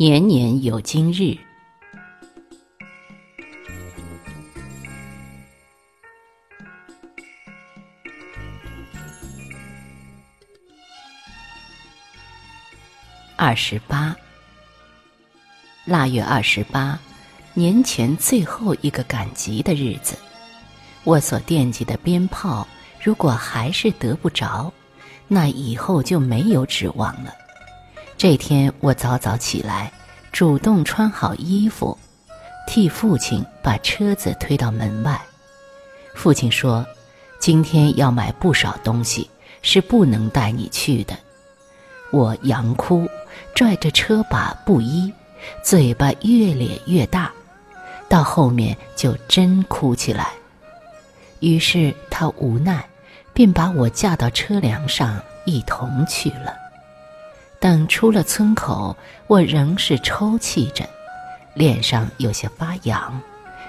年年有今日。二十八，腊月二十八，年前最后一个赶集的日子。我所惦记的鞭炮，如果还是得不着，那以后就没有指望了。这天，我早早起来，主动穿好衣服，替父亲把车子推到门外。父亲说：“今天要买不少东西，是不能带你去的。”我佯哭，拽着车把不依，嘴巴越咧越大，到后面就真哭起来。于是他无奈，便把我架到车梁上，一同去了。等出了村口，我仍是抽泣着，脸上有些发痒，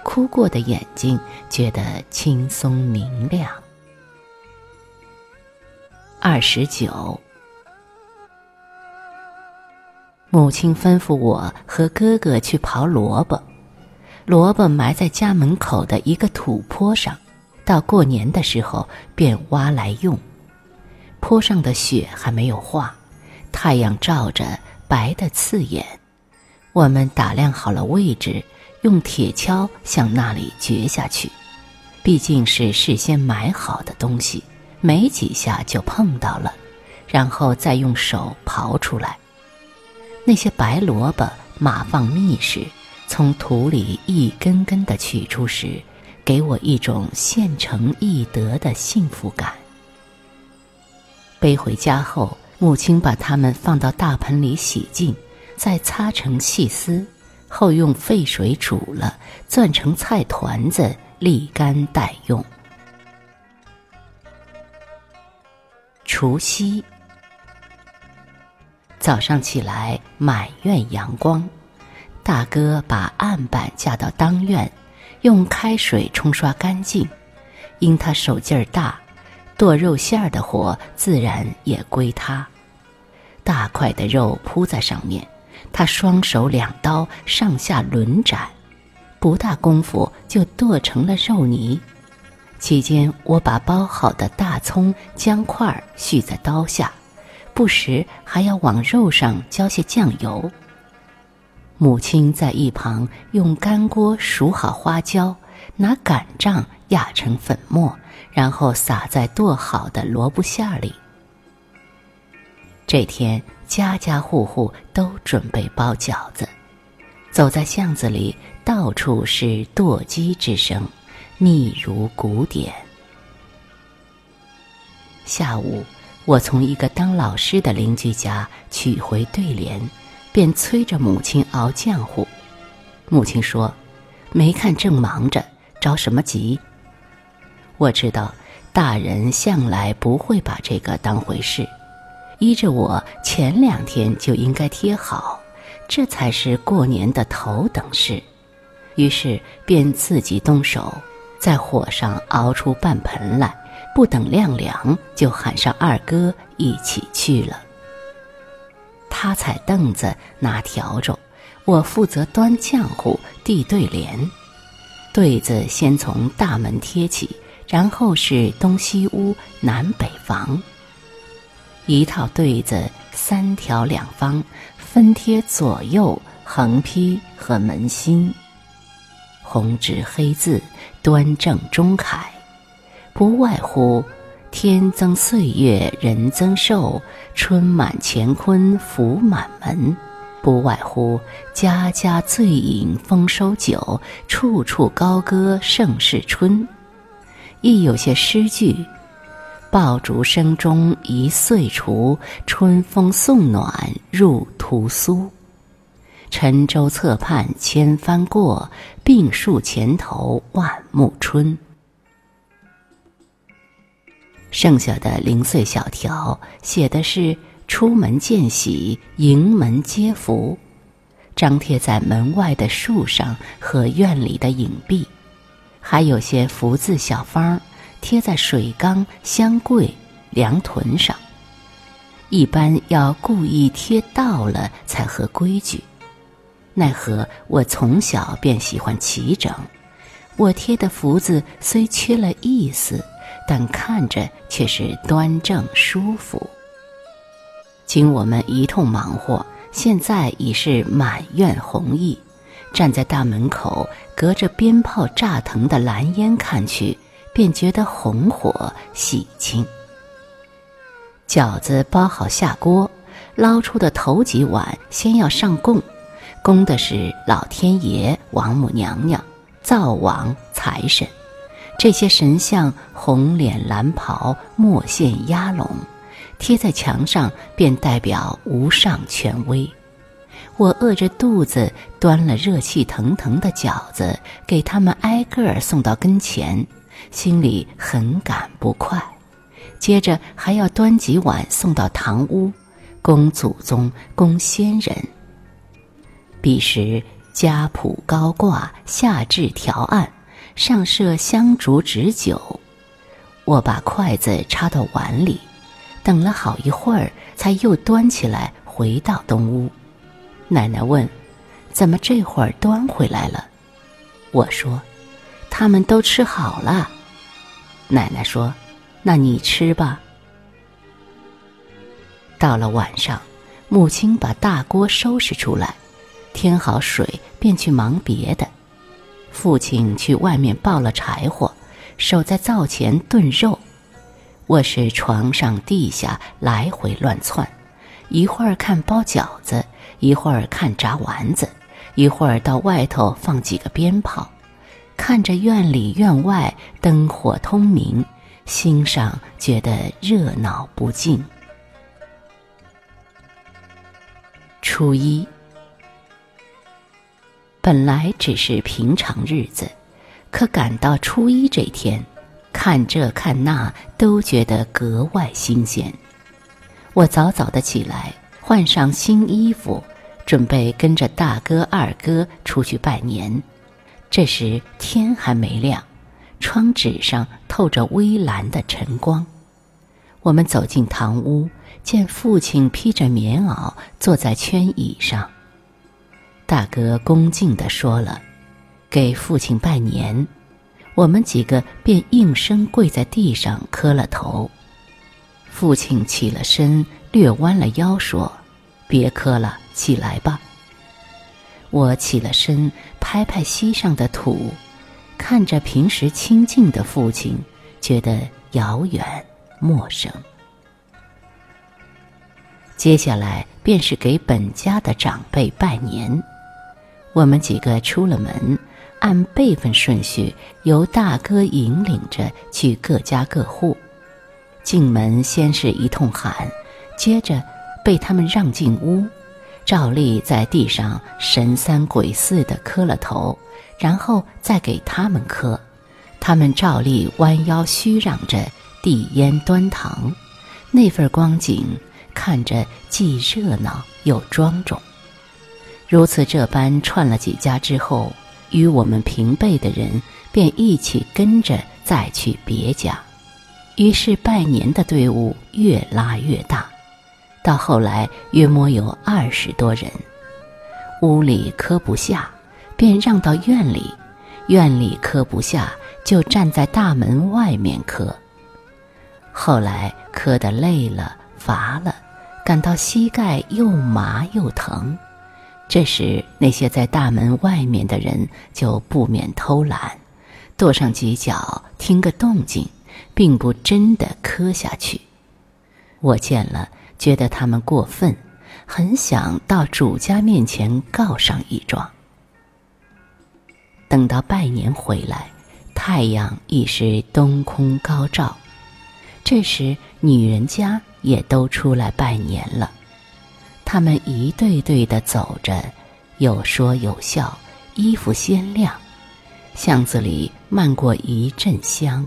哭过的眼睛觉得轻松明亮。二十九，母亲吩咐我和哥哥去刨萝卜，萝卜埋在家门口的一个土坡上，到过年的时候便挖来用。坡上的雪还没有化。太阳照着，白的刺眼。我们打量好了位置，用铁锹向那里掘下去。毕竟是事先买好的东西，没几下就碰到了，然后再用手刨出来。那些白萝卜码放密实，从土里一根根的取出时，给我一种现成易得的幸福感。背回家后。母亲把它们放到大盆里洗净，再擦成细丝，后用沸水煮了，攥成菜团子，沥干待用。除夕早上起来，满院阳光，大哥把案板架到当院，用开水冲刷干净，因他手劲儿大。剁肉馅儿的活自然也归他，大块的肉铺在上面，他双手两刀上下轮斩，不大功夫就剁成了肉泥。期间，我把包好的大葱、姜块儿续在刀下，不时还要往肉上浇些酱油。母亲在一旁用干锅熟好花椒，拿擀杖压成粉末。然后撒在剁好的萝卜馅里。这天，家家户户都准备包饺子。走在巷子里，到处是剁鸡之声，密如鼓点。下午，我从一个当老师的邻居家取回对联，便催着母亲熬浆糊。母亲说：“没看正忙着，着什么急？”我知道，大人向来不会把这个当回事。依着我，前两天就应该贴好，这才是过年的头等事。于是便自己动手，在火上熬出半盆来，不等晾凉，就喊上二哥一起去了。他踩凳子拿笤帚，我负责端浆糊递对联。对子先从大门贴起。然后是东西屋、南北房，一套对子三条两方，分贴左右、横批和门心。红纸黑字，端正中楷，不外乎天增岁月人增寿，春满乾坤福满门；不外乎家家醉饮丰收酒，处处高歌盛世春。亦有些诗句：“爆竹声中一岁除，春风送暖入屠苏。沉舟侧畔千帆过，病树前头万木春。”剩下的零碎小条写的是出门见喜，迎门接福，张贴在门外的树上和院里的影壁。还有些福字小方，贴在水缸、香柜、梁臀上。一般要故意贴倒了才合规矩，奈何我从小便喜欢齐整，我贴的福字虽缺了意思，但看着却是端正舒服。经我们一通忙活，现在已是满院红意。站在大门口，隔着鞭炮炸腾的蓝烟看去，便觉得红火喜庆。饺子包好下锅，捞出的头几碗先要上供，供的是老天爷、王母娘娘、灶王、财神，这些神像红脸蓝袍、墨线压龙，贴在墙上便代表无上权威。我饿着肚子，端了热气腾腾的饺子给他们挨个儿送到跟前，心里很感不快。接着还要端几碗送到堂屋，供祖宗、供先人。彼时家谱高挂，下至条案，上设香烛纸酒。我把筷子插到碗里，等了好一会儿，才又端起来回到东屋。奶奶问：“怎么这会儿端回来了？”我说：“他们都吃好了。”奶奶说：“那你吃吧。”到了晚上，母亲把大锅收拾出来，添好水，便去忙别的。父亲去外面抱了柴火，守在灶前炖肉。我是床上地下来回乱窜，一会儿看包饺子。一会儿看炸丸子，一会儿到外头放几个鞭炮，看着院里院外灯火通明，心上觉得热闹不尽。初一，本来只是平常日子，可赶到初一这天，看这看那都觉得格外新鲜。我早早的起来。换上新衣服，准备跟着大哥、二哥出去拜年。这时天还没亮，窗纸上透着微蓝的晨光。我们走进堂屋，见父亲披着棉袄坐在圈椅上。大哥恭敬地说了：“给父亲拜年。”我们几个便应声跪在地上磕了头。父亲起了身，略弯了腰，说。别磕了，起来吧。我起了身，拍拍膝上的土，看着平时亲近的父亲，觉得遥远陌生。接下来便是给本家的长辈拜年。我们几个出了门，按辈分顺序，由大哥引领着去各家各户。进门先是一通喊，接着。被他们让进屋，照例在地上神三鬼四的磕了头，然后再给他们磕。他们照例弯腰虚让着递烟端糖，那份光景看着既热闹又庄重。如此这般串了几家之后，与我们平辈的人便一起跟着再去别家，于是拜年的队伍越拉越大。到后来，约摸有二十多人，屋里磕不下，便让到院里；院里磕不下，就站在大门外面磕。后来磕得累了、乏了，感到膝盖又麻又疼，这时那些在大门外面的人就不免偷懒，跺上几脚听个动静，并不真的磕下去。我见了。觉得他们过分，很想到主家面前告上一状。等到拜年回来，太阳已是东空高照，这时女人家也都出来拜年了。他们一对对的走着，有说有笑，衣服鲜亮，巷子里漫过一阵香。